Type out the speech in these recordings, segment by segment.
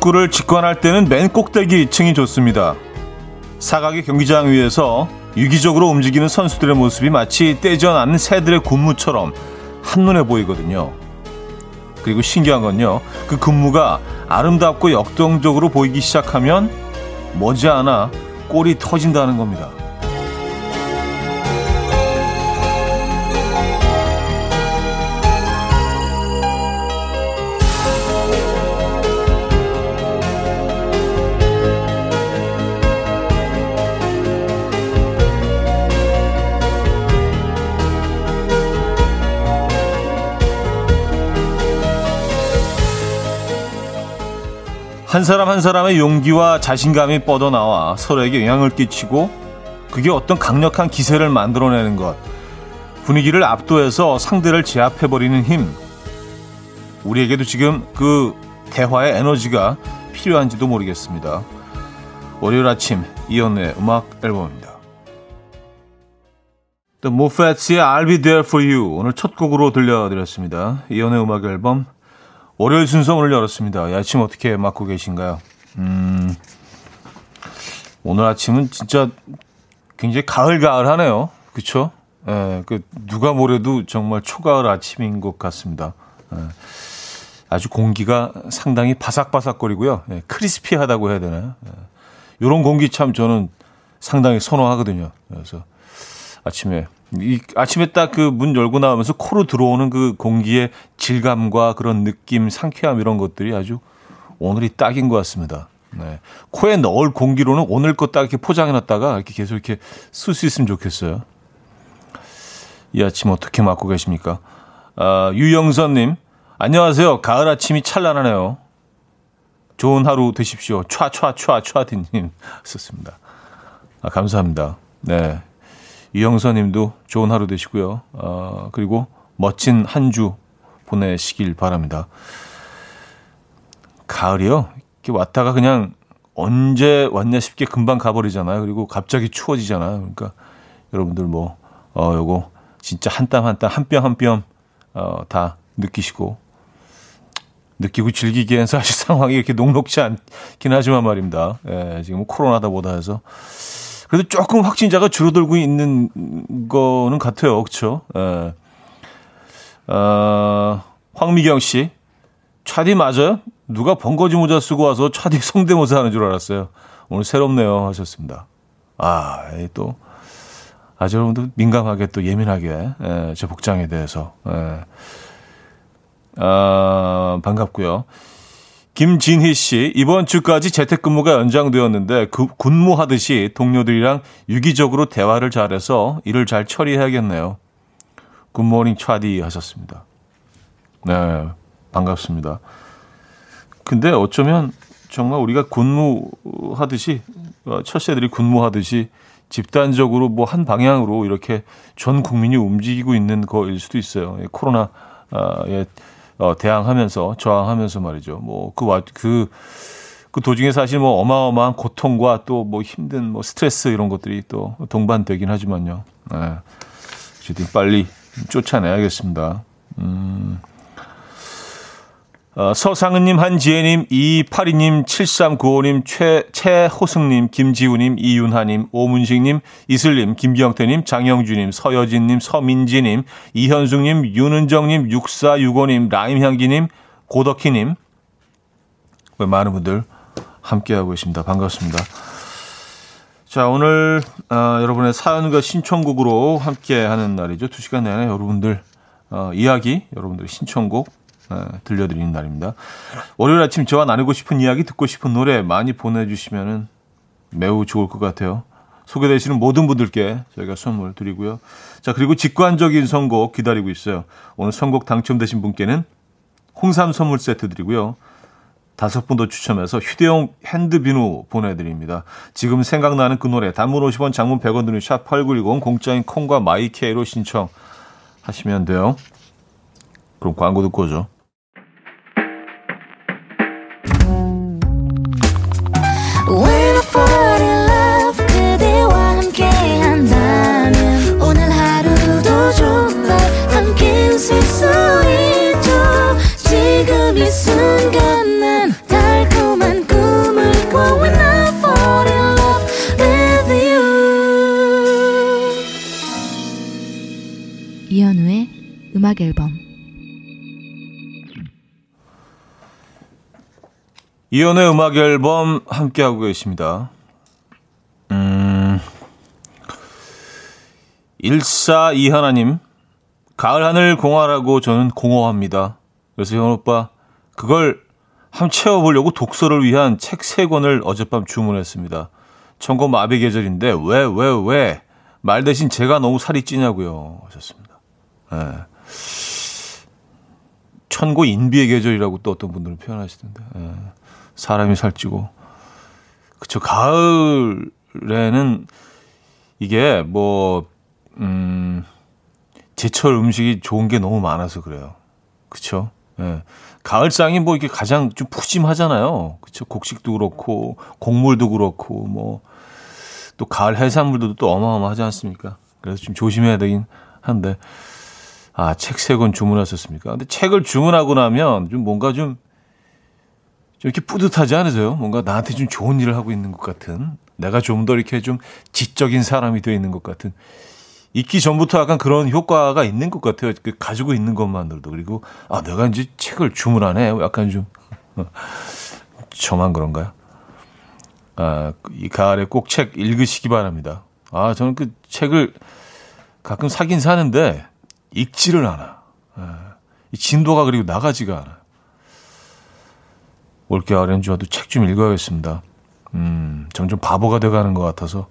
축구를 직관할 때는 맨 꼭대기 층이 좋습니다. 사각의 경기장 위에서 유기적으로 움직이는 선수들의 모습이 마치 떼져나는 새들의 군무처럼 한눈에 보이거든요. 그리고 신기한 건요. 그 근무가 아름답고 역동적으로 보이기 시작하면 머지않아 꼴이 터진다는 겁니다. 한 사람 한 사람의 용기와 자신감이 뻗어나와 서로에게 영향을 끼치고 그게 어떤 강력한 기세를 만들어내는 것. 분위기를 압도해서 상대를 제압해버리는 힘. 우리에게도 지금 그 대화의 에너지가 필요한지도 모르겠습니다. 월요일 아침 이연의 음악 앨범입니다. The Moffats I'll Be There For You 오늘 첫 곡으로 들려드렸습니다. 이연의 음악 앨범 월요일 순서 오늘 열었습니다. 이 아침 어떻게 맞고 계신가요? 음, 오늘 아침은 진짜 굉장히 가을가을하네요. 그쵸? 예, 그, 누가 뭐래도 정말 초가을 아침인 것 같습니다. 예, 아주 공기가 상당히 바삭바삭거리고요. 예, 크리스피하다고 해야 되나요? 예, 요런 공기 참 저는 상당히 선호하거든요. 그래서 아침에 이 아침에 딱 그 문 열고 나오면서 코로 들어오는 그 공기의 질감과 그런 느낌, 상쾌함 이런 것들이 아주 오늘이 딱인 것 같습니다. 네. 코에 넣을 공기로는 오늘 거 딱 이렇게 포장해 놨다가 이렇게 계속 이렇게 쓸 수 있으면 좋겠어요. 이 아침 어떻게 맞고 계십니까? 아, 유영선님, 안녕하세요. 가을 아침이 찬란하네요. 좋은 하루 되십시오. 촤촤촤 촤디님 썼습니다. 아, 감사합니다. 네. 이영선 님도 좋은 하루 되시고요. 어, 그리고 멋진 한 주 보내시길 바랍니다. 가을이요? 이렇게 왔다가 그냥 언제 왔냐 싶게 금방 가버리잖아요. 그리고 갑자기 추워지잖아요. 그러니까 여러분들 뭐, 어, 요거 진짜 한 땀 한 땀, 한 뼘 한 뼘, 어, 다 느끼시고, 느끼고 즐기기엔 사실 상황이 이렇게 녹록지 않긴 하지만 말입니다. 예, 지금 코로나다 보다 해서. 그래도 조금 확진자가 줄어들고 있는 거는 같아요. 그렇죠? 예. 어, 황미경 씨. 차디 맞아요? 누가 번거지 모자 쓰고 와서 차디 성대모사 하는 줄 알았어요. 오늘 새롭네요 하셨습니다. 아, 또 아주 여러분들 민감하게 또 예민하게 예, 제 복장에 대해서 예. 아, 반갑고요. 김진희 씨, 이번 주까지 재택근무가 연장되었는데 그, 군무하듯이 동료들이랑 유기적으로 대화를 잘해서 일을 잘 처리해야겠네요. 굿모닝 차디 하셨습니다. 네, 반갑습니다. 근데 어쩌면 정말 우리가 군무하듯이 어, 철새들이 군무하듯이 집단적으로 뭐 한 방향으로 이렇게 전 국민이 움직이고 있는 거일 수도 있어요. 코로나에 어, 대항하면서 저항하면서 말이죠. 뭐그 그, 그 도중에 사실 뭐 어마어마한 고통과 또 뭐 힘든 뭐 스트레스 이런 것들이 또 동반되긴 하지만요. 네. 어쨌든 빨리 쫓아내야겠습니다. 음. 어, 서상은님, 한지혜님, 이파리님, 7395님, 최, 최호승님, 김지우님, 이윤하님, 오문식님, 이슬님, 김기영태님, 장영주님, 서여진님, 서민지님, 이현숙님, 윤은정님, 6465님, 라임향기님, 고덕희님. 많은 분들 함께하고 계십니다. 반갑습니다. 자, 오늘, 어, 여러분의 사연과 신청곡으로 함께하는 날이죠. 두 시간 내내 여러분들, 어, 이야기, 여러분들의 신청곡, 네, 들려드리는 날입니다. 월요일 아침 저와 나누고 싶은 이야기, 듣고 싶은 노래 많이 보내주시면 매우 좋을 것 같아요. 소개되시는 모든 분들께 저희가 선물 드리고요. 자, 그리고 직관적인 선곡 기다리고 있어요. 오늘 선곡 당첨되신 분께는 홍삼 선물 세트 드리고요. 다섯 분 더 추첨해서 휴대용 핸드비누 보내드립니다. 지금 생각나는 그 노래 단문 50원 장문 100원 드는 샵8910 공짜인 콩과 마이케이로 신청하시면 돼요. 그럼 광고 듣고 오죠. 음악 앨범 이연의 음악 앨범 함께하고 계십니다. 음, 142 하나님, 가을 하늘 공화라고 저는 공허합니다. 그래서 형 오빠, 그걸 함 채워보려고 독서를 위한 책 세 권을 어젯밤 주문했습니다. 청고 마비 계절인데, 왜, 왜, 왜? 말 대신 제가 너무 살이 찌냐고요. 하셨습니다. 예. 네. 천고 인비의 계절이라고 또 어떤 분들은 표현하시던데. 네. 사람이 살찌고. 그쵸. 가을에는 이게 뭐, 음, 제철 음식이 좋은 게 너무 많아서 그래요. 그쵸. 예. 가을상이 뭐 이게 가장 좀 푸짐하잖아요. 그쵸. 곡식도 그렇고, 곡물도 그렇고, 뭐, 또 가을 해산물도 또 어마어마하지 않습니까? 그래서 좀 조심해야 되긴 한데, 아, 책 세 권 주문하셨습니까? 근데 책을 주문하고 나면 좀 뭔가 좀 좀 이렇게 뿌듯하지 않으세요? 뭔가 나한테 좀 좋은 일을 하고 있는 것 같은, 내가 좀 더 이렇게 좀 지적인 사람이 되어 있는 것 같은, 읽기 전부터 약간 그런 효과가 있는 것 같아요. 그 가지고 있는 것만으로도. 그리고, 아, 내가 이제 책을 주문하네. 약간 좀, 저만 그런가요? 아, 이 가을에 꼭 책 읽으시기 바랍니다. 아, 저는 그 책을 가끔 사긴 사는데, 읽지를 않아. 아, 이 진도가 그리고 나가지가 않아. 올겨울엔 저도 책 좀 읽어야겠습니다. 음, 점점 바보가 돼가는 것 같아서,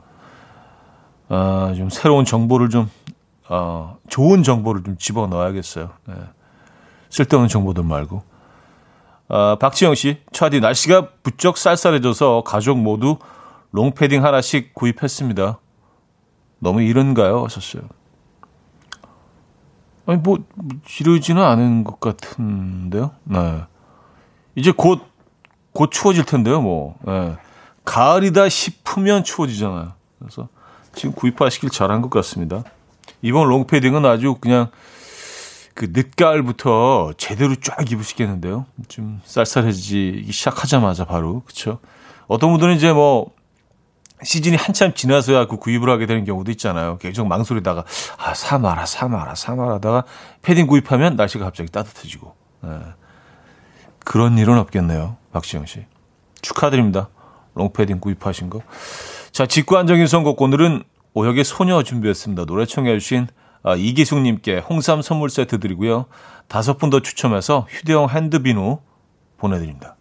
아, 좀 새로운 정보를 좀, 어, 좋은 정보를 좀 집어 넣어야겠어요. 네. 쓸데없는 정보들 말고. 아, 박지영 씨, 차디 날씨가 부쩍 쌀쌀해져서 가족 모두 롱패딩 하나씩 구입했습니다. 너무 이른가요? 하셨어요. 아니, 뭐, 지르지는 않은 것 같은데요? 네. 이제 곧 곧 추워질 텐데요, 뭐. 예. 가을이다 싶으면 추워지잖아요. 그래서 지금 구입하시길 잘한 것 같습니다. 이번 롱패딩은 아주 그냥 그 늦가을부터 제대로 쫙 입으시겠는데요. 좀 쌀쌀해지기 시작하자마자 바로 그렇죠. 어떤 분들은 이제 뭐 시즌이 한참 지나서야 그 구입을 하게 되는 경우도 있잖아요. 계속 망설이다가 아 사마라 사마라 사마라다가 패딩 구입하면 날씨가 갑자기 따뜻해지고 예. 그런 일은 없겠네요. 박시영 씨. 축하드립니다. 롱패딩 구입하신 거. 자, 직관적인 선곡 오늘은 오혁의 소녀 준비했습니다. 노래 청해주신 아, 이기숙님께 홍삼 선물 세트 드리고요. 다섯 분 더 추첨해서 휴대용 핸드비누 보내드립니다.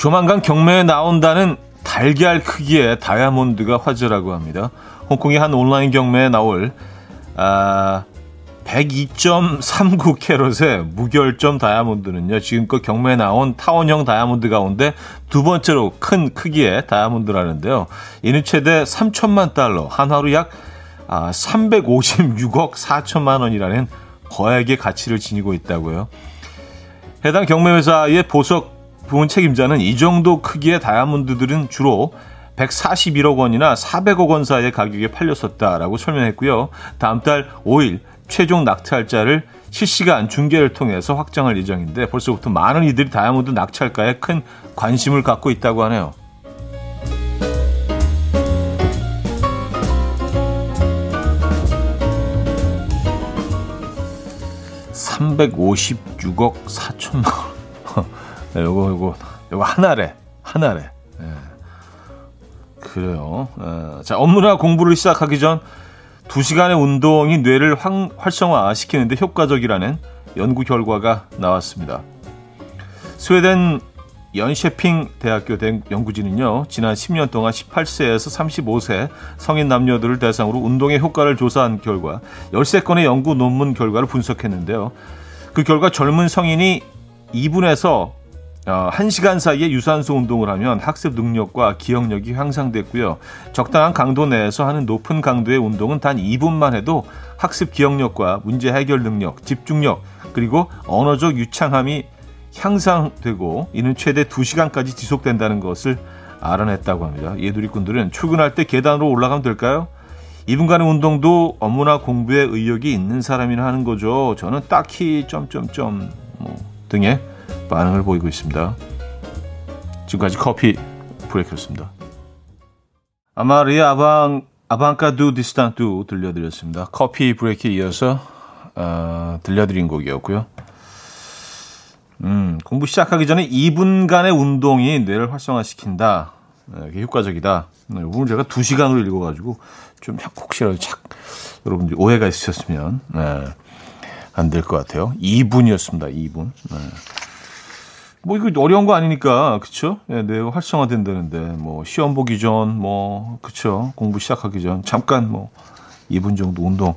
조만간 경매에 나온다는 달걀 크기의 다이아몬드가 화제라고 합니다. 홍콩의 한 온라인 경매에 나올 아, 102.39 캐럿의 무결점 다이아몬드는요, 지금껏 경매에 나온 타원형 다이아몬드 가운데 두 번째로 큰 크기의 다이아몬드라는데요. 이는 최대 3천만 달러, 한화로 약 아, 356억 4천만 원이라는 거액의 가치를 지니고 있다고요. 해당 경매회사의 보석 부문 책임자는 이 정도 크기의 다이아몬드들은 주로 141억 원이나 400억 원 사이의 가격에 팔렸었다라고 설명했고요. 다음 달 5일 최종 낙찰자를 실시간 중계를 통해서 확정할 예정인데 벌써부터 많은 이들이 다이아몬드 낙찰가에 큰 관심을 갖고 있다고 하네요. (356억 4천만 원) 네, 요거 요거 요거 하나래 하나래 네. 그래요. 어, 자, 업무나 공부를 시작하기 전 2시간의 운동이 뇌를 황, 활성화시키는데 효과적이라는 연구 결과가 나왔습니다. 스웨덴 연셰핑 대학교 연구진은요, 지난 10년 동안 18세에서 35세 성인 남녀들을 대상으로 운동의 효과를 조사한 결과 13건의 연구 논문 결과를 분석했는데요. 그 결과 젊은 성인이 2분에서 어, 1시간 사이에 유산소 운동을 하면 학습 능력과 기억력이 향상됐고요. 적당한 강도 내에서 하는 높은 강도의 운동은 단 2분만 해도 학습 기억력과 문제 해결 능력, 집중력, 그리고 언어적 유창함이 향상되고 이는 최대 2시간까지 지속된다는 것을 알아냈다고 합니다. 예두리꾼들은 출근할 때 계단으로 올라가면 될까요? 2분간의 운동도 업무나 공부에 의욕이 있는 사람이나 하는 거죠. 저는 딱히 점점점 뭐 등의 반응을 보이고 있습니다. 지금까지 커피 브레이크였습니다. 아마리아 아방 아방카 두 디스탄투 들려드렸습니다. Coffee Break에 이어서 어, 들려드린 곡이었고요. 음, 공부 시작하기 전에 2분간의 운동이 뇌를 활성화시킨다. 네, 효과적이다. 네, 오늘 제가 2시간으로 읽어가지고 좀 혹시라도 착 여러분들 오해가 있으셨으면 네, 안될 것 같아요. 2분이었습니다. 2분. 네. 뭐 이거 어려운 거 아니니까 그쵸? 네, 뇌가 활성화된다는데 뭐 시험 보기 전 뭐 그쵸? 공부 시작하기 전 잠깐 뭐 2분 정도 운동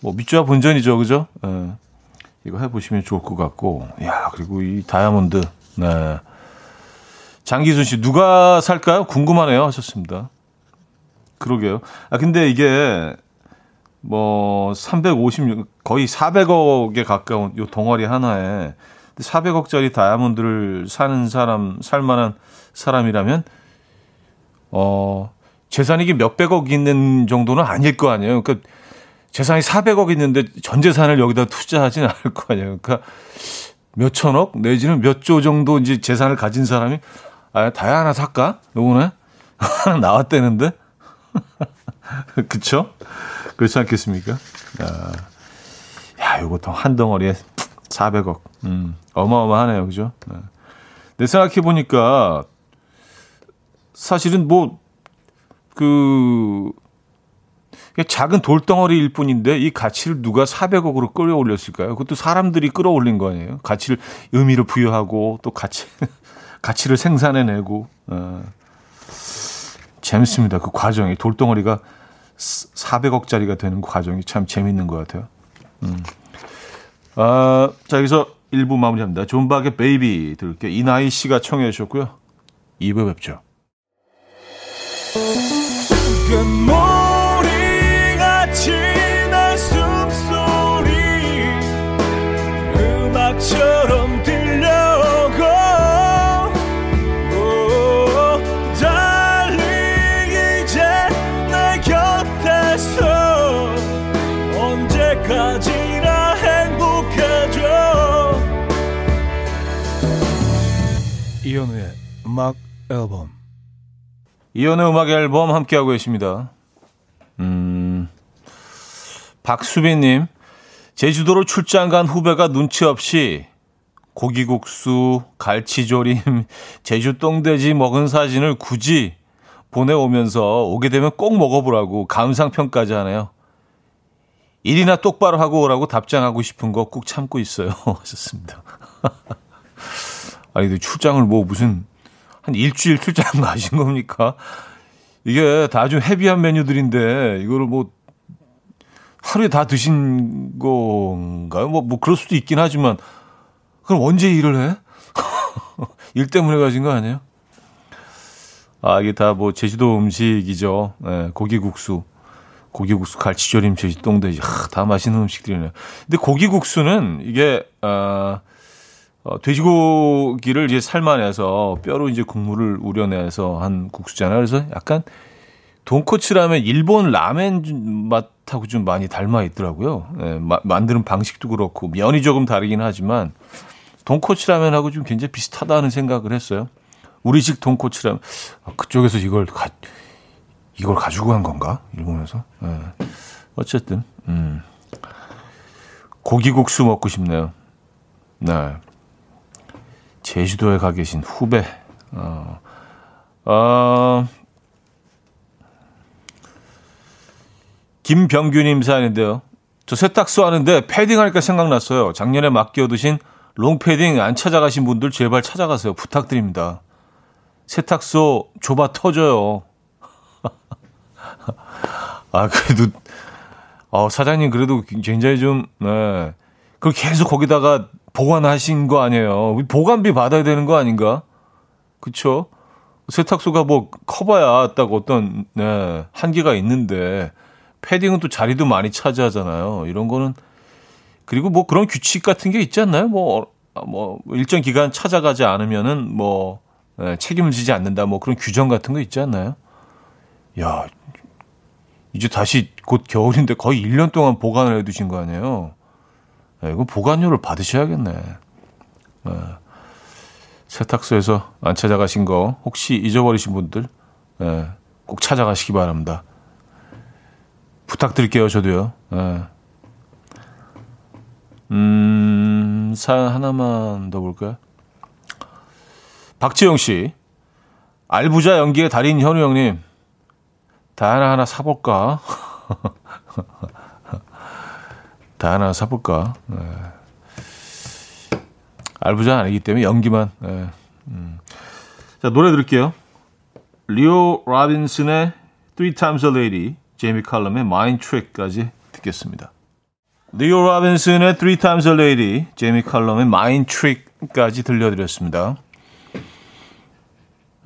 뭐 밑좌 본전이죠, 그죠? 네. 이거 해보시면 좋을 것 같고, 야 그리고 이 다이아몬드, 네. 장기순 씨 누가 살까요? 궁금하네요 하셨습니다. 그러게요. 아 근데 이게 뭐 356, 거의 400억에 가까운 요 덩어리 하나에 400억짜리 다이아몬드를 사는 사람, 살만한 사람이라면, 어, 재산이 게 몇백억 있는 정도는 아닐 거 아니에요. 그러니까 재산이 400억 있는데 전 재산을 여기다 투자하지는 않을 거 아니에요. 그러니까 몇 천억 내지는 몇 조 정도 이제 재산을 가진 사람이 아, 다야 하나 살까? 요거는 하나 나왔대는데. 그쵸? 그렇지 않겠습니까? 야, 야 요것도 한 덩어리에 400억. 음, 어마어마하네요. 그죠? 네. 내 생각해 보니까 사실은 뭐, 그, 작은 돌덩어리일 뿐인데 이 가치를 누가 400억으로 끌어올렸을까요? 그것도 사람들이 끌어올린 거 아니에요? 가치를 의미를 부여하고 또 가치 가치를 생산해내고 어. 재밌습니다. 그 과정이 돌덩어리가 400억짜리가 되는 과정이 참 재밌는 것 같아요. 음. 아, 자 여기서 1부 마무리합니다. 존박의 베이비 들을게요. 이나이 씨가 청해 주셨고요. 2부 뵙죠. 음악 앨범 이현우의 음악 앨범 함께하고 계십니다. 음, 박수빈님 제주도로 출장 간 후배가 눈치 없이 고기국수, 갈치조림, 제주 똥돼지 먹은 사진을 굳이 보내오면서 오게 되면 꼭 먹어보라고 감상평까지 하네요. 일이나 똑바로 하고 오라고 답장하고 싶은 거 꾹 참고 있어요. 하셨습니다. 아니, 출장을 뭐 무슨 한 일주일 출장 가신 겁니까? 이게 다 좀 헤비한 메뉴들인데 이거를 뭐 하루에 다 드신 건가요? 뭐, 뭐 그럴 수도 있긴 하지만 그럼 언제 일을 해? 일 때문에 가신 거 아니에요? 아, 이게 다 뭐 제주도 음식이죠. 네, 고기국수. 고기국수, 갈치조림, 제주 똥돼지. 아, 다 맛있는 음식들이네요. 근데 고기국수는 이게, 아, 어, 어, 돼지고기를 이제 삶아내서 뼈로 이제 국물을 우려내서 한 국수잖아요. 그래서 약간 돈코츠 라면 일본 라멘 맛하고 좀 많이 닮아 있더라고요. 예, 마, 만드는 방식도 그렇고 면이 조금 다르긴 하지만 돈코츠 라면하고 좀 굉장히 비슷하다는 생각을 했어요. 우리식 돈코츠 라면 아, 그쪽에서 이걸 가, 이걸 가지고 간 건가? 일본에서. 예. 어쨌든 음. 고기국수 먹고 싶네요. 네. 제주도에 가 계신 후배. 어, 어, 김병규님 사연인데요. 저 세탁소 하는데 패딩 하니까 생각났어요. 작년에 맡겨두신 롱패딩 안 찾아가신 분들 제발 찾아가세요. 부탁드립니다. 세탁소 좁아 터져요. 아, 그래도, 어, 사장님 그래도 굉장히 좀, 네. 그걸 계속 거기다가 보관하신 거 아니에요. 보관비 받아야 되는 거 아닌가? 그쵸? 세탁소가 뭐 커봐야 딱 어떤 네, 한계가 있는데 패딩은 또 자리도 많이 차지하잖아요. 이런 거는 그리고 뭐 그런 규칙 같은 게 있지 않나요? 뭐, 뭐 일정 기간 찾아가지 않으면은 뭐 예, 책임을 지지 않는다. 뭐 그런 규정 같은 거 있지 않나요? 야, 이제 다시 곧 겨울인데 거의 1년 동안 보관을 해 두신 거 아니에요? 예, 이거 보관료를 받으셔야겠네. 예. 세탁소에서 안 찾아가신 거 혹시 잊어버리신 분들 예, 꼭 찾아가시기 바랍니다. 부탁드릴게요, 저도요. 예. 음, 사연 하나만 더 볼까요? 박지영 씨. 알부자 연기의 달인 현우 형님. 다이아 하나 사볼까? 다이아 하나 사볼까? 네. 알부자 아니기 때문에 연기만. 네. 음. 자, 노래 들을게요. 리오 라빈슨의 Three Times a Lady, 제이미 칼럼의 Mind Trick까지 듣겠습니다. 리오 라빈슨의 Three Times a Lady, 제이미 칼럼의 Mind Trick까지 들려드렸습니다.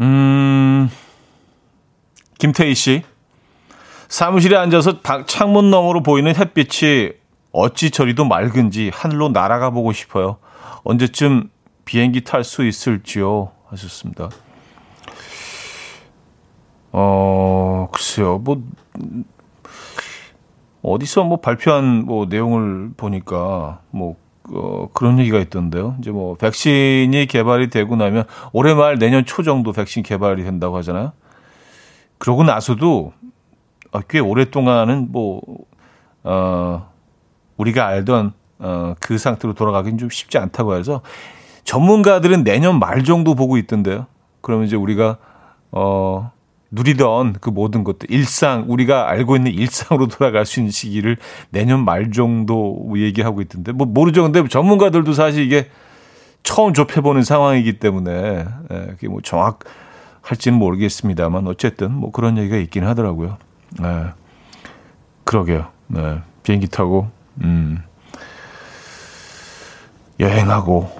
음, 김태희 씨. 사무실에 앉아서 창문 너머로 보이는 햇빛이 어찌 저리도 맑은지 하늘로 날아가 보고 싶어요. 언제쯤 비행기 탈 수 있을지요? 하셨습니다. 어, 글쎄요. 뭐, 어디서 뭐 발표한 뭐 내용을 보니까 뭐, 어, 그런 얘기가 있던데요. 이제 뭐, 백신이 개발이 되고 나면 올해 말 내년 초 정도 백신 개발이 된다고 하잖아요. 그러고 나서도 어, 꽤 오랫동안은 뭐, 어, 우리가 알던, 어, 그 상태로 돌아가긴 좀 쉽지 않다고 해서 전문가들은 내년 말 정도 보고 있던데요. 그러면 이제 우리가, 어, 누리던 그 모든 것들, 일상, 우리가 알고 있는 일상으로 돌아갈 수 있는 시기를 내년 말 정도 얘기하고 있던데, 뭐 모르죠. 근데 전문가들도 사실 이게 처음 접해보는 상황이기 때문에, 예, 그게 뭐 정확할지는 모르겠습니다만, 어쨌든 뭐 그런 얘기가 있긴 하더라고요. 네. 그러게요. 네. 비행기 타고, 음, 여행하고,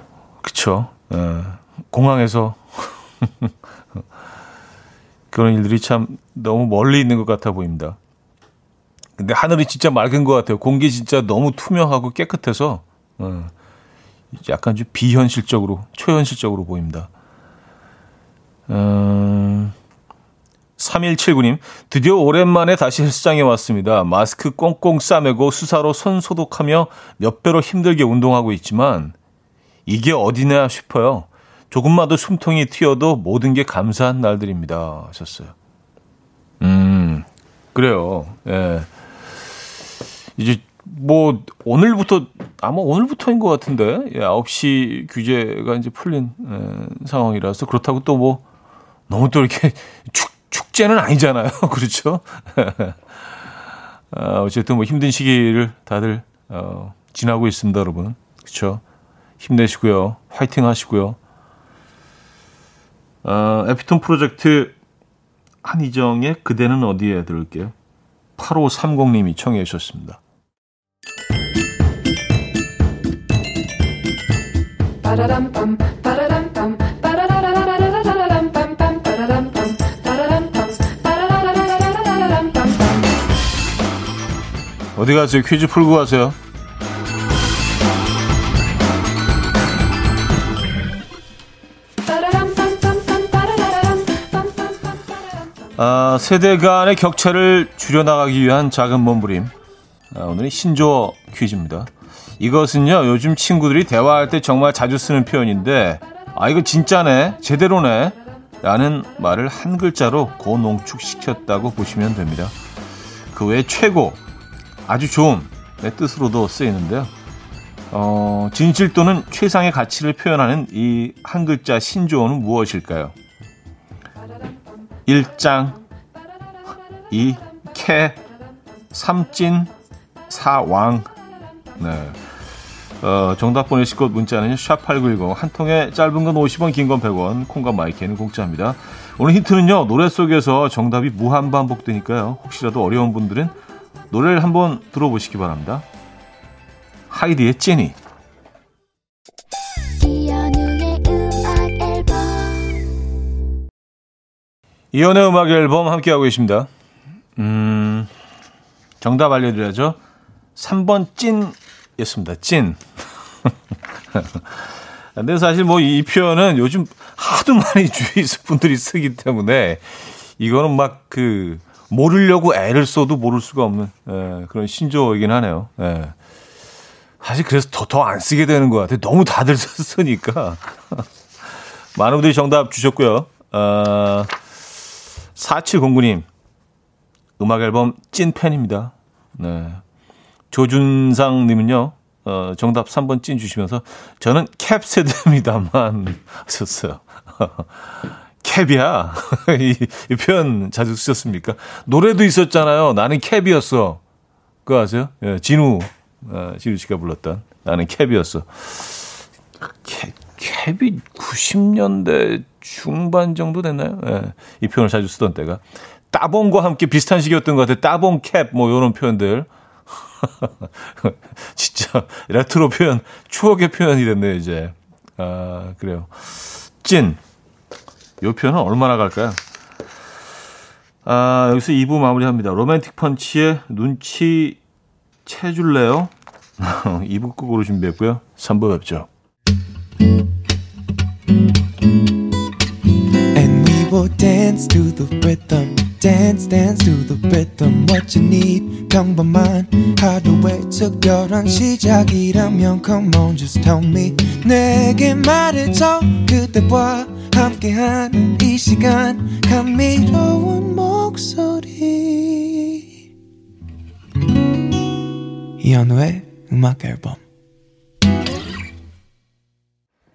그쵸. 네. 공항에서 그런 일들이 참 너무 멀리 있는 것 같아 보입니다. 근데 하늘이 진짜 맑은 것 같아요. 공기 진짜 너무 투명하고 깨끗해서, 어, 약간 좀 비현실적으로, 초현실적으로 보입니다. 음, 3179님, 드디어 오랜만에 다시 헬스장에 왔습니다. 마스크 꽁꽁 싸매고 수사로 손 소독하며 몇 배로 힘들게 운동하고 있지만, 이게 어디냐 싶어요. 조금만 더 숨통이 튀어도 모든 게 감사한 날들입니다. 하셨어요. 음, 그래요. 예. 이제 뭐 오늘부터 아마 오늘부터인 것 같은데 예, 9시 규제가 이제 풀린 예, 상황이라서 그렇다고 또 뭐 너무 또 이렇게 축 축제는 아니잖아요. 그렇죠? 아, 어쨌든 뭐 힘든 시기를 다들 어, 지나고 있습니다, 여러분. 그렇죠? 힘내시고요. 화이팅 하시고요. 어, 에피톤 프로젝트 한희정의 그대는 어디에 들을게요. 8530님이 청해 주셨습니다. 어디 가세요? 퀴즈 풀고 가세요. 아, 세대 간의 격차를 줄여나가기 위한 작은 몸부림. 아, 오늘은 신조어 퀴즈입니다. 이것은요, 요즘 친구들이 대화할 때 정말 자주 쓰는 표현인데, 아, 이거 진짜네, 제대로네, 라는 말을 한 글자로 고농축시켰다고 보시면 됩니다. 그 외에 최고, 아주 좋은, 의 뜻으로도 쓰이는데요. 어, 진실 또는 최상의 가치를 표현하는 이 한 글자 신조어는 무엇일까요? 1장, 2, 캐, 3찐, 4왕. 네. 어, 정답 보내실 곳 문자는 샵8910, 한 통에 짧은 건 50원, 긴 건 100원, 콩과 마이크는 공짜입니다. 오늘 힌트는요, 노래 속에서 정답이 무한 반복되니까요. 혹시라도 어려운 분들은 노래를 한번 들어보시기 바랍니다. 하이디의 찐이. 이연의 음악 앨범 함께하고 계십니다. 음, 정답 알려드려야죠. 3번 찐이었습니다. 찐. 근데 사실 뭐 이 표현은 요즘 하도 많이 주위 분들이 쓰기 때문에 이거는 막 그 모르려고 애를 써도 모를 수가 없는 예, 그런 신조어이긴 하네요. 예. 사실 그래서 더 더 안 쓰게 되는 것 같아요. 너무 다들 쓰니까. 많은 분들이 정답 주셨고요. 어, 4709님, 음악 앨범 찐팬입니다. 네. 조준상 님은요, 어, 정답 3번 찐 주시면서 저는 캡 세대입니다만 하셨어요. 캡이야. 이, 이 표현 자주 쓰셨습니까? 노래도 있었잖아요. 나는 캡이었어. 그거 아세요? 예, 진우, 어, 진우 씨가 불렀던 나는 캡이었어. 캡, 캡이 90년대 중반 정도 됐나요? 예, 이 표현을 자주 쓰던 때가. 따봉과 함께 비슷한 시기였던 것 같아요. 따봉 캡, 뭐, 이런 표현들. 진짜, 레트로 표현, 추억의 표현이 됐네요, 이제. 아, 그래요. 찐. 요 표현은 얼마나 갈까요? 아, 여기서 2부 마무리합니다. 로맨틱 펀치의 눈치 채줄래요? 2부 끝으로 준비했고요. 3부 뵙죠. And we will dance to the rhythm. Dance dance to the rhythm what you need 평범한 하루의 특별한 시작이라면 come on just tell me 내게 말해줘 그대와 함께한 이 시간 감미로운 목소리 이현우의 음악 앨범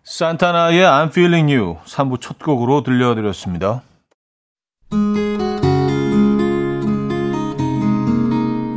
산타나의 I'm Feeling You 3부 첫 곡으로 들려드렸습니다.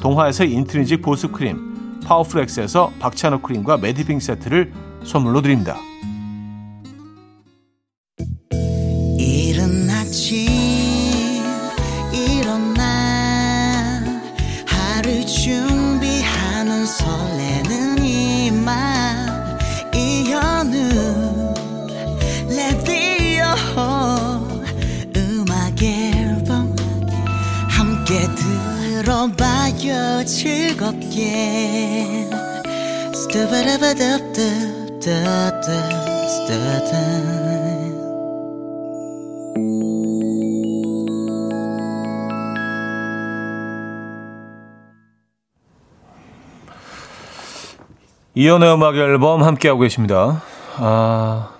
동화에서 인트리직 보습크림, 파워풀엑스에서 박찬호 크림과 매디핑 세트를 선물로 드립니다. 들어봐요 즐겁게 이연의 음악 앨범 함께하고 계십니다. 아,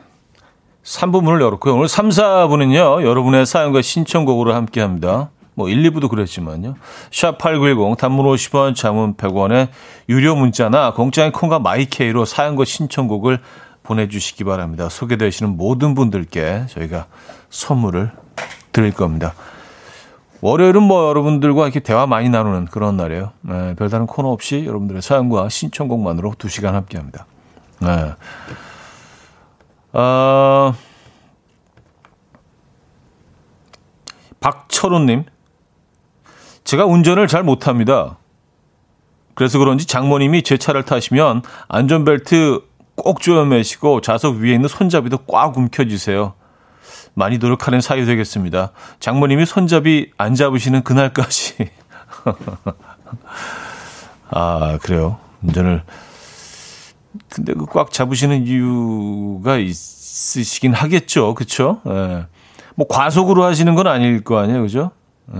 3부 문을 열었고요. 오늘 3, 4부는요, 여러분의 사연과 신청곡으로 함께 합니다. 뭐 1, 2부도 그랬지만요. 샵8910 단문 50원 장문 100원에 유료 문자나 공짜인 콩과 마이케이로 사연과 신청곡을 보내주시기 바랍니다. 소개되시는 모든 분들께 저희가 선물을 드릴 겁니다. 월요일은 뭐 여러분들과 이렇게 대화 많이 나누는 그런 날이에요. 네, 별다른 코너 없이 여러분들의 사연과 신청곡만으로 2시간 함께 합니다. 네. 어, 박철호님, 제가 운전을 잘 못합니다. 그래서 그런지 장모님이 제 차를 타시면 안전벨트 꼭 조여 매시고 좌석 위에 있는 손잡이도 꽉 움켜주세요. 많이 노력하는 사이 되겠습니다. 장모님이 손잡이 안 잡으시는 그날까지. 아, 그래요. 운전을. 근데 그 꽉 잡으시는 이유가 있으시긴 하겠죠. 그쵸? 예. 뭐 과속으로 하시는 건 아닐 거 아니에요. 그죠? 예.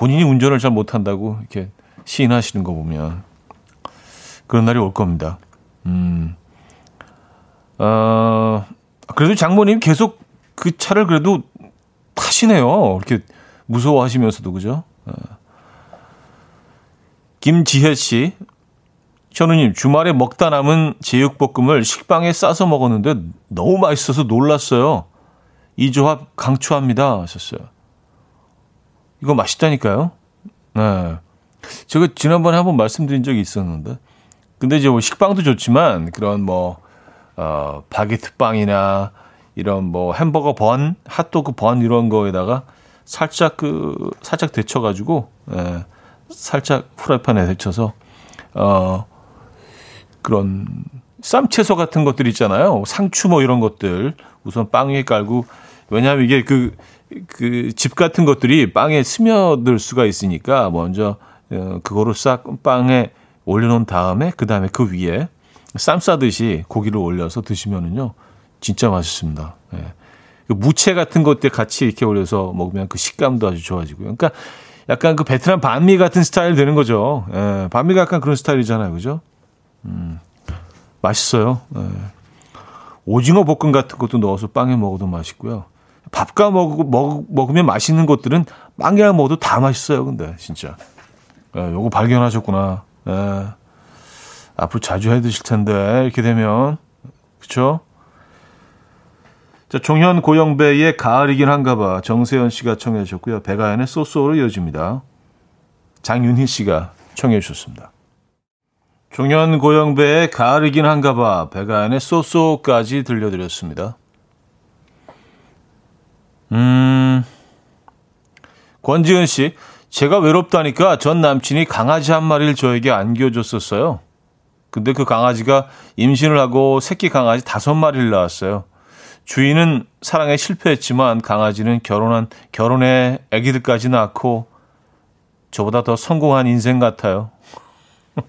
본인이 운전을 잘 못한다고 이렇게 시인하시는 거 보면 그런 날이 올 겁니다. 음. 어, 그래도 장모님 계속 그 차를 그래도 타시네요. 이렇게 무서워하시면서도 그죠? 어. 김지혜 씨, 현우님 주말에 먹다 남은 제육볶음을 식빵에 싸서 먹었는데 너무 맛있어서 놀랐어요. 이 조합 강추합니다. 하셨어요. 이거 맛있다니까요. 네. 제가 지난번에 한번 말씀드린 적이 있었는데. 근데 이제 뭐 식빵도 좋지만 그런 뭐, 어, 바게트 빵이나 이런 뭐 햄버거 번, 핫도그 번 이런 거에다가 살짝 그 살짝 데쳐 가지고 예, 살짝 프라이팬에 데쳐서 어 그런 쌈채소 같은 것들 있잖아요. 상추 뭐 이런 것들 우선 빵 위에 깔고 왜냐하면 이게 그 그 집 같은 것들이 빵에 스며들 수가 있으니까 먼저 어, 그거를 싹 빵에 올려놓은 다음에 그 다음에 그 위에 쌈 싸듯이 고기를 올려서 드시면은요 진짜 맛있습니다. 예. 그 무채 같은 것들 같이 이렇게 올려서 먹으면 그 식감도 아주 좋아지고요. 그러니까 약간 그 베트남 반미 같은 스타일 되는 거죠. 예. 반미가 약간 그런 스타일이잖아요. 그죠? 음, 맛있어요. 예. 오징어 볶음 같은 것도 넣어서 빵에 먹어도 맛있고요. 밥과 먹, 먹, 먹으면 맛있는 것들은 빵이랑 먹어도 다 맛있어요. 근데 진짜. 예, 요거 발견하셨구나. 예. 앞으로 자주 해 드실 텐데 이렇게 되면 그렇죠? 자, 종현 고영배의 가을이긴 한가 봐. 정세현 씨가 청해 주셨고요. 백아연의 소소로 이어집니다. 장윤희 씨가 청해 주셨습니다. 종현 고영배의 가을이긴 한가 봐. 백아연의 소소까지 들려드렸습니다. 음, 권지은 씨. 제가 외롭다니까 전 남친이 강아지 한 마리를 저에게 안겨줬었어요. 근데 그 강아지가 임신을 하고 새끼 강아지 다섯 마리를 낳았어요. 주인은 사랑에 실패했지만 강아지는 결혼한 결혼에 아기들까지 낳고 저보다 더 성공한 인생 같아요.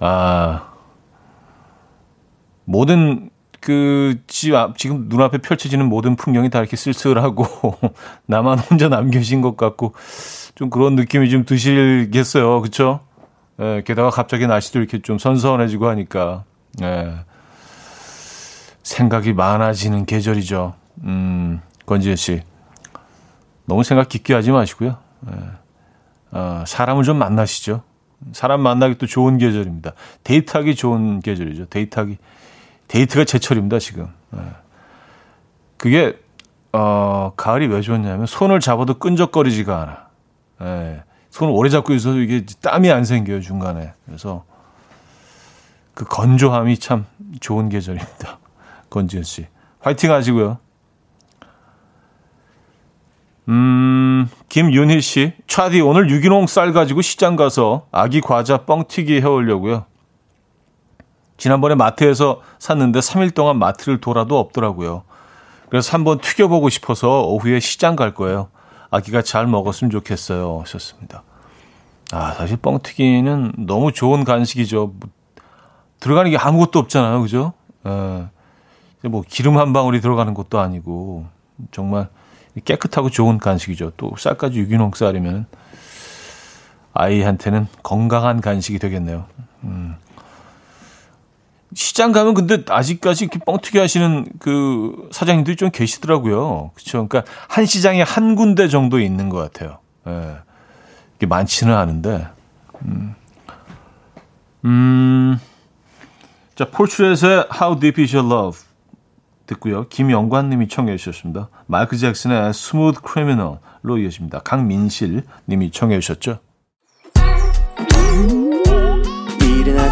아 모든 그 집 앞, 지금 눈앞에 펼쳐지는 모든 풍경이 다 이렇게 쓸쓸하고 나만 혼자 남겨진 것 같고 좀 그런 느낌이 좀 드시겠어요, 그렇죠? 예, 게다가 갑자기 날씨도 이렇게 좀 선선해지고 하니까 예. 생각이 많아지는 계절이죠. 음, 권지현 씨. 너무 생각 깊게 하지 마시고요. 예. 어, 사람을 좀 만나시죠. 사람 만나기 또 좋은 계절입니다. 데이트하기 좋은 계절이죠. 데이트하기. 데이트가 제철입니다, 지금. 예. 그게, 어, 가을이 왜 좋냐면 손을 잡아도 끈적거리지가 않아. 예. 손을 오래 잡고 있어도 이게 땀이 안 생겨요, 중간에. 그래서 그 건조함이 참 좋은 계절입니다. 권지현 씨. 화이팅 하시고요. 음, 김윤희 씨. 차디, 오늘 유기농 쌀 가지고 시장 가서 아기 과자 뻥튀기 해오려고요. 지난번에 마트에서 샀는데 3일 동안 마트를 돌아도 없더라고요. 그래서 한번 튀겨보고 싶어서 오후에 시장 갈 거예요. 아기가 잘 먹었으면 좋겠어요. 하셨습니다. 아, 사실 뻥튀기는 너무 좋은 간식이죠. 들어가는 게 아무것도 없잖아요. 그죠? 예. 뭐 기름 한 방울이 들어가는 것도 아니고 정말 깨끗하고 좋은 간식이죠. 또 쌀까지 유기농 쌀이면 아이한테는 건강한 간식이 되겠네요. 음. 시장 가면 근데 아직까지 이렇게 뻥튀기 하시는 그 사장님들이 좀 계시더라고요. 그렇죠. 그러니까 한 시장에 한 군데 정도 있는 것 같아요. 예. 이게 많지는 않은데. 음. 음. 자, 폴트렛의 How Deep Is Your Love 듣고요. 김영관 님이 청해 주셨습니다. 마이크 잭슨의 Smooth Criminal로 이어집니다. 강민실 님이 청해 주셨죠.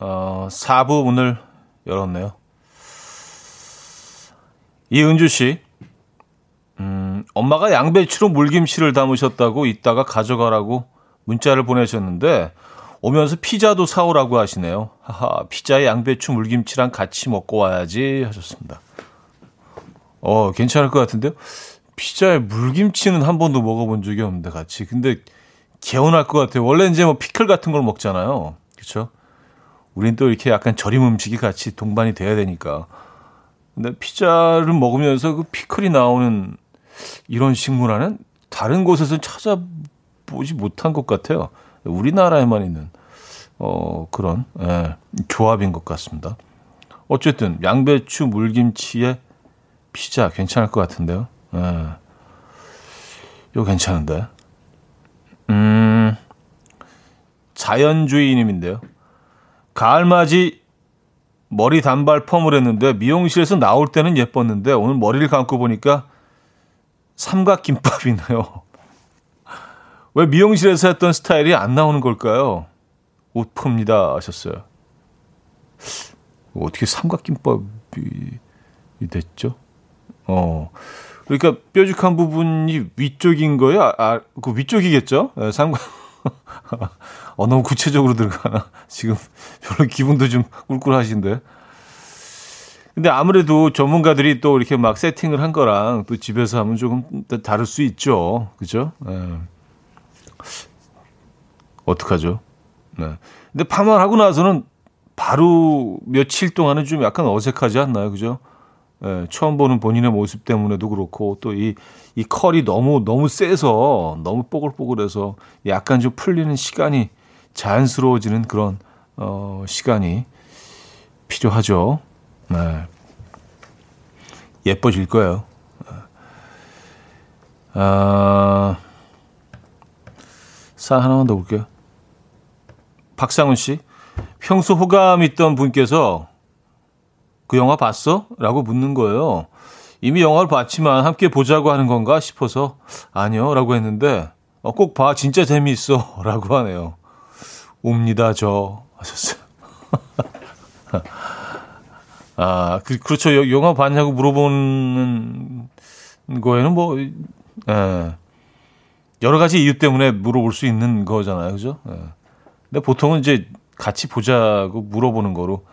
어, 4부 문을 열었네요 이은주 씨 음, 엄마가 양배추로 물김치를 담으셨다고 이따가 가져가라고 문자를 보내셨는데 오면서 피자도 사오라고 하시네요. 하하, 피자에 양배추 물김치랑 같이 먹고 와야지 하셨습니다. 어, 괜찮을 것 같은데요? 피자에 물김치는 한 번도 먹어본 적이 없는데 같이. 근데 개운할 것 같아요. 원래 이제 뭐 피클 같은 걸 먹잖아요. 그렇죠? 우린 또 이렇게 약간 절임 음식이 같이 동반이 돼야 되니까. 근데 피자를 먹으면서 그 피클이 나오는 이런 식문화는 다른 곳에서 찾아보지 못한 것 같아요. 우리나라에만 있는 어, 그런 예, 조합인 것 같습니다. 어쨌든 양배추 물김치에 피자 괜찮을 것 같은데요. 예. 이거 괜찮은데. 음, 자연주의님인데요. 가을맞이 머리 단발 펌을 했는데 미용실에서 나올 때는 예뻤는데 오늘 머리를 감고 보니까 삼각김밥이네요. 왜 미용실에서 했던 스타일이 안 나오는 걸까요? 옷 풉니다 하셨어요. 어떻게 삼각김밥이 됐죠? 어. 그러니까 뾰족한 부분이 위쪽인 거예요? 아, 아그 위쪽이겠죠? 네, 삼각. 어, 너무 구체적으로 들어가나? 지금 별로 기분도 좀 꿀꿀하신데. 근데 아무래도 전문가들이 또 이렇게 막 세팅을 한 거랑 또 집에서 하면 조금 다를 수 있죠. 그죠? 네. 어떡하죠? 네. 근데 파마하고 나서는 바로 며칠 동안은 좀 약간 어색하지 않나요? 그죠? 네, 처음 보는 본인의 모습 때문에도 그렇고 또 이 이 컬이 너무 너무 세서 너무 뽀글뽀글해서 약간 좀 풀리는 시간이 자연스러워지는 그런 어 시간이 필요하죠. 네. 예뻐질 거예요. 아, 사 하나만 더 볼게요. 박상훈 씨. 평소 호감 있던 분께서 그 영화 봤어? 라고 묻는 거예요. 이미 영화를 봤지만 함께 보자고 하는 건가 싶어서 아니요. 라고 했는데 어, 꼭 봐. 진짜 재미있어. 라고 하네요. 옵니다. 저. 하셨어요. 아, 그, 그렇죠. 영화 봤냐고 물어보는 거에는 뭐, 예. 여러 가지 이유 때문에 물어볼 수 있는 거잖아요. 그죠? 예. 근데 보통은 이제 같이 보자고 물어보는 거로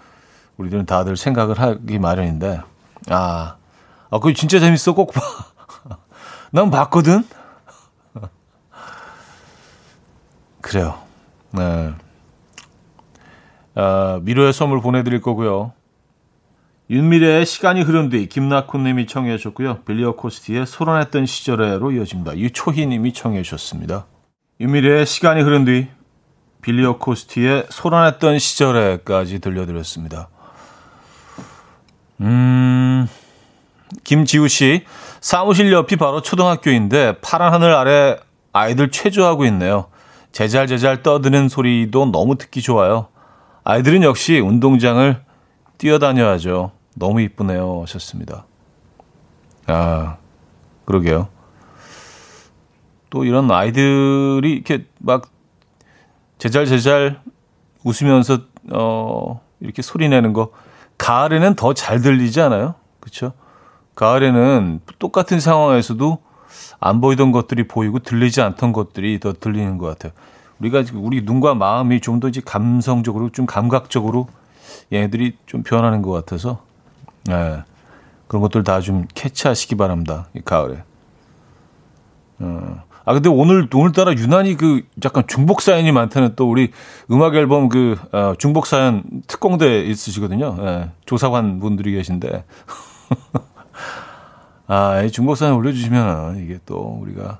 우리들은 다들 생각을 하기 마련인데, 아, 아, 그거 진짜 재밌어. 꼭 봐. 난 봤거든? 그래요. 네. 아, 미로의 선물 보내드릴 거고요. 윤미래의 시간이 흐른 뒤 김나쿤 님이 청해 주셨고요. 빌리어 코스티의 소란했던 시절에로 이어집니다. 유초희 님이 청해 주셨습니다. 윤미래의 시간이 흐른 뒤 빌리어 코스티의 소란했던 시절에까지 들려드렸습니다. 음, 김지우 씨, 사무실 옆이 바로 초등학교인데 파란 하늘 아래 아이들 체조하고 있네요. 제잘제잘 떠드는 소리도 너무 듣기 좋아요. 아이들은 역시 운동장을 뛰어다녀야죠. 너무 이쁘네요. 하셨습니다. 아, 그러게요. 또 이런 아이들이 이렇게 막 제잘제잘 웃으면서 어 이렇게 소리 내는 거 가을에는 더 잘 들리지 않아요? 그렇죠? 가을에는 똑같은 상황에서도 안 보이던 것들이 보이고 들리지 않던 것들이 더 들리는 것 같아요. 우리가 우리 눈과 마음이 좀 더 이제 감성적으로 좀 감각적으로 얘네들이 좀 변하는 것 같아서 네. 그런 것들 다 좀 캐치하시기 바랍니다. 이 가을에. 어. 아, 근데 오늘, 오늘따라 유난히 그 약간 중복 사연이 많다는 또 우리 음악 앨범 그, 어, 중복 사연 특공대 있으시거든요. 예, 조사관 분들이 계신데. 아, 이 중복 사연 올려주시면 이게 또 우리가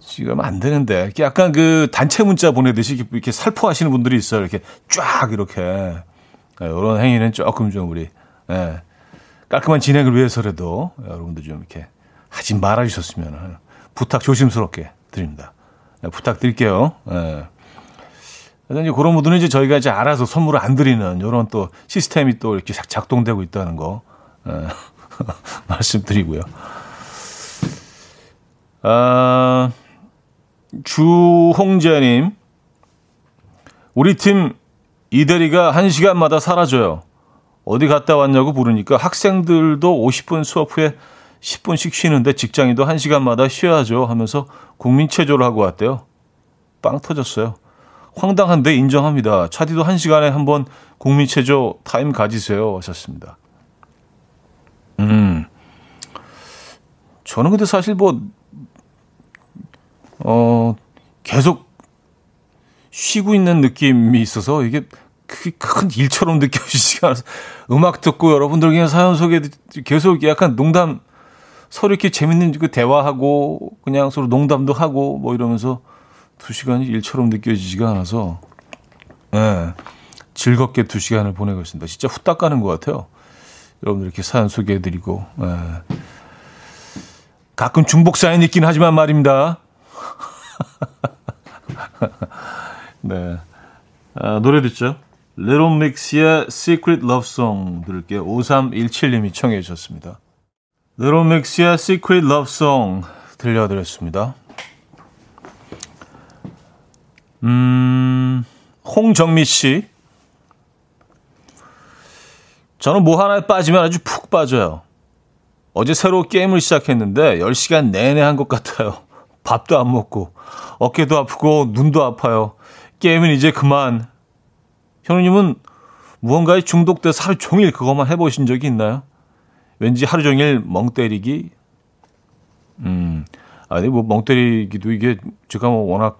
지금 안 되는데. 약간 그 단체 문자 보내듯이 이렇게 살포하시는 분들이 있어요. 이렇게 쫙 이렇게. 예, 이런 행위는 조금 좀 우리, 예, 깔끔한 진행을 위해서라도 여러분들 좀 이렇게 하지 말아주셨으면 부탁 조심스럽게 드립니다. 네, 부탁드릴게요. 네. 이제 그런 분들은 이제 저희가 이제 알아서 선물을 안 드리는 이런 또 시스템이 또 이렇게 작동되고 있다는 거 네. 말씀드리고요. 아, 주홍재님, 우리 팀 이대리가 한 시간마다 사라져요. 어디 갔다 왔냐고 부르니까 학생들도 50분 수업 후에 10분씩 쉬는데 직장인도 1시간마다 쉬어야죠 하면서 국민 체조를 하고 왔대요. 빵 터졌어요. 황당한데 인정합니다. 차디도 1시간에 한 번 국민 체조 타임 가지세요 하셨습니다. 음. 저는 근데 사실 뭐, 어, 계속 쉬고 있는 느낌이 있어서 이게 큰 일처럼 느껴지지가 않아서 음악 듣고 여러분들 그냥 사연 소개 계속 약간 농담 서로 이렇게 재밌는 그 대화하고 그냥 서로 농담도 하고 뭐 이러면서 두 시간이 일처럼 느껴지지가 않아서 예. 네, 즐겁게 두 시간을 보내고 있습니다. 진짜 후딱 가는 것 같아요. 여러분들 이렇게 사연 소개해드리고 예. 가끔 중복 사연 있긴 하지만 말입니다. 네. 아, 노래 듣죠. Mix의 Secret Love Song 들을게요. 5317님이 청해 주셨습니다. Mix의 Secret Love Song 들려드렸습니다. 음, 홍정미 씨. 저는 뭐 하나에 빠지면 아주 푹 빠져요. 어제 새로 게임을 시작했는데 10시간 내내 한 것 같아요. 밥도 안 먹고, 어깨도 아프고, 눈도 아파요. 게임은 이제 그만. 현우님은 무언가에 중독돼서 하루 종일 그것만 해보신 적이 있나요? 왠지 하루 종일 멍 때리기. 음, 아니 뭐 멍 때리기도 이게 제가 뭐 워낙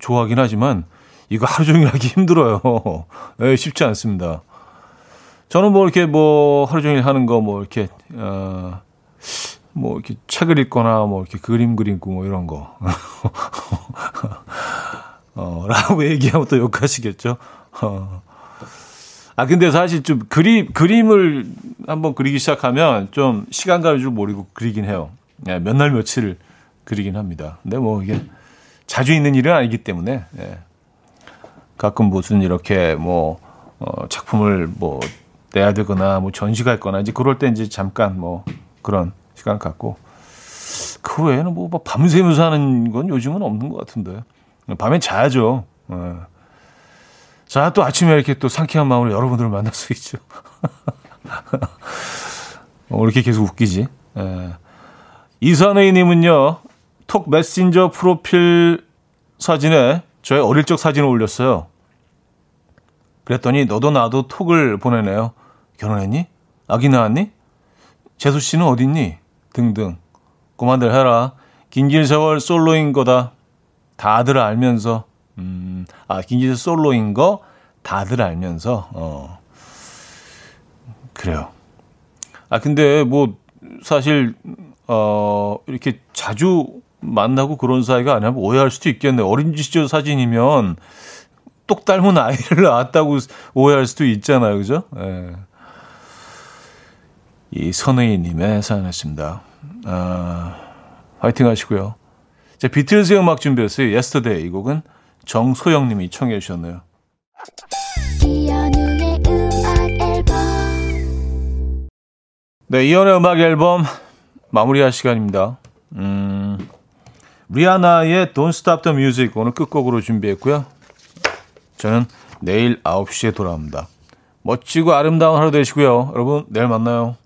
좋아하긴 하지만 이거 하루 종일 하기 힘들어요. 네, 쉽지 않습니다. 저는 뭐 이렇게 뭐 하루 종일 하는 거 뭐 이렇게 어, 뭐 이렇게 책을 읽거나 뭐 이렇게 그림 그리고 뭐 이런 거. 어, 라고 얘기하면 또 욕하시겠죠. 어. 아, 근데 사실 좀 그림, 그림을 한번 그리기 시작하면 좀 시간 가는 줄 모르고 그리긴 해요. 예, 몇 날 며칠을 그리긴 합니다. 근데 뭐 이게 자주 있는 일은 아니기 때문에, 예. 가끔 무슨 이렇게 뭐, 어, 작품을 뭐 내야 되거나 뭐 전시가 있거나 이제 그럴 때 이제 잠깐 뭐 그런 시간 갖고 그 외에는 뭐 밤새면서 하는 건 요즘은 없는 것 같은데. 밤엔 자야죠. 예. 자, 또 아침에 이렇게 또 상쾌한 마음으로 여러분들을 만날 수 있죠. 어, 이렇게 계속 웃기지. 예. 이선혜님은요, 톡 메신저 프로필 사진에 저의 어릴 적 사진을 올렸어요. 그랬더니 너도 나도 톡을 보내네요. 결혼했니? 아기 낳았니? 재수 씨는 어딨니? 등등. 그만들 해라. 긴길 세월 솔로인 거다. 다들 알면서 음, 아, 김기재 솔로인 거 다들 알면서, 어, 그래요. 아, 근데 뭐, 사실, 어, 이렇게 자주 만나고 그런 사이가 아니면 오해할 수도 있겠네. 어린 시절 사진이면 똑 닮은 아이를 낳았다고 오해할 수도 있잖아요. 그죠? 예. 이 선혜이님의 사연이었습니다. 아, 화이팅 하시고요. 자, 비틀즈의 음악 준비했어요. Yesterday. 이 곡은 정소영 님이 청해 주셨네요. 네, 이연의 음악 앨범 마무리할 시간입니다. 음, 리아나의 Don't Stop the Music 오늘 끝곡으로 준비했고요. 저는 내일 9시에 돌아옵니다. 멋지고 아름다운 하루 되시고요. 여러분, 내일 만나요.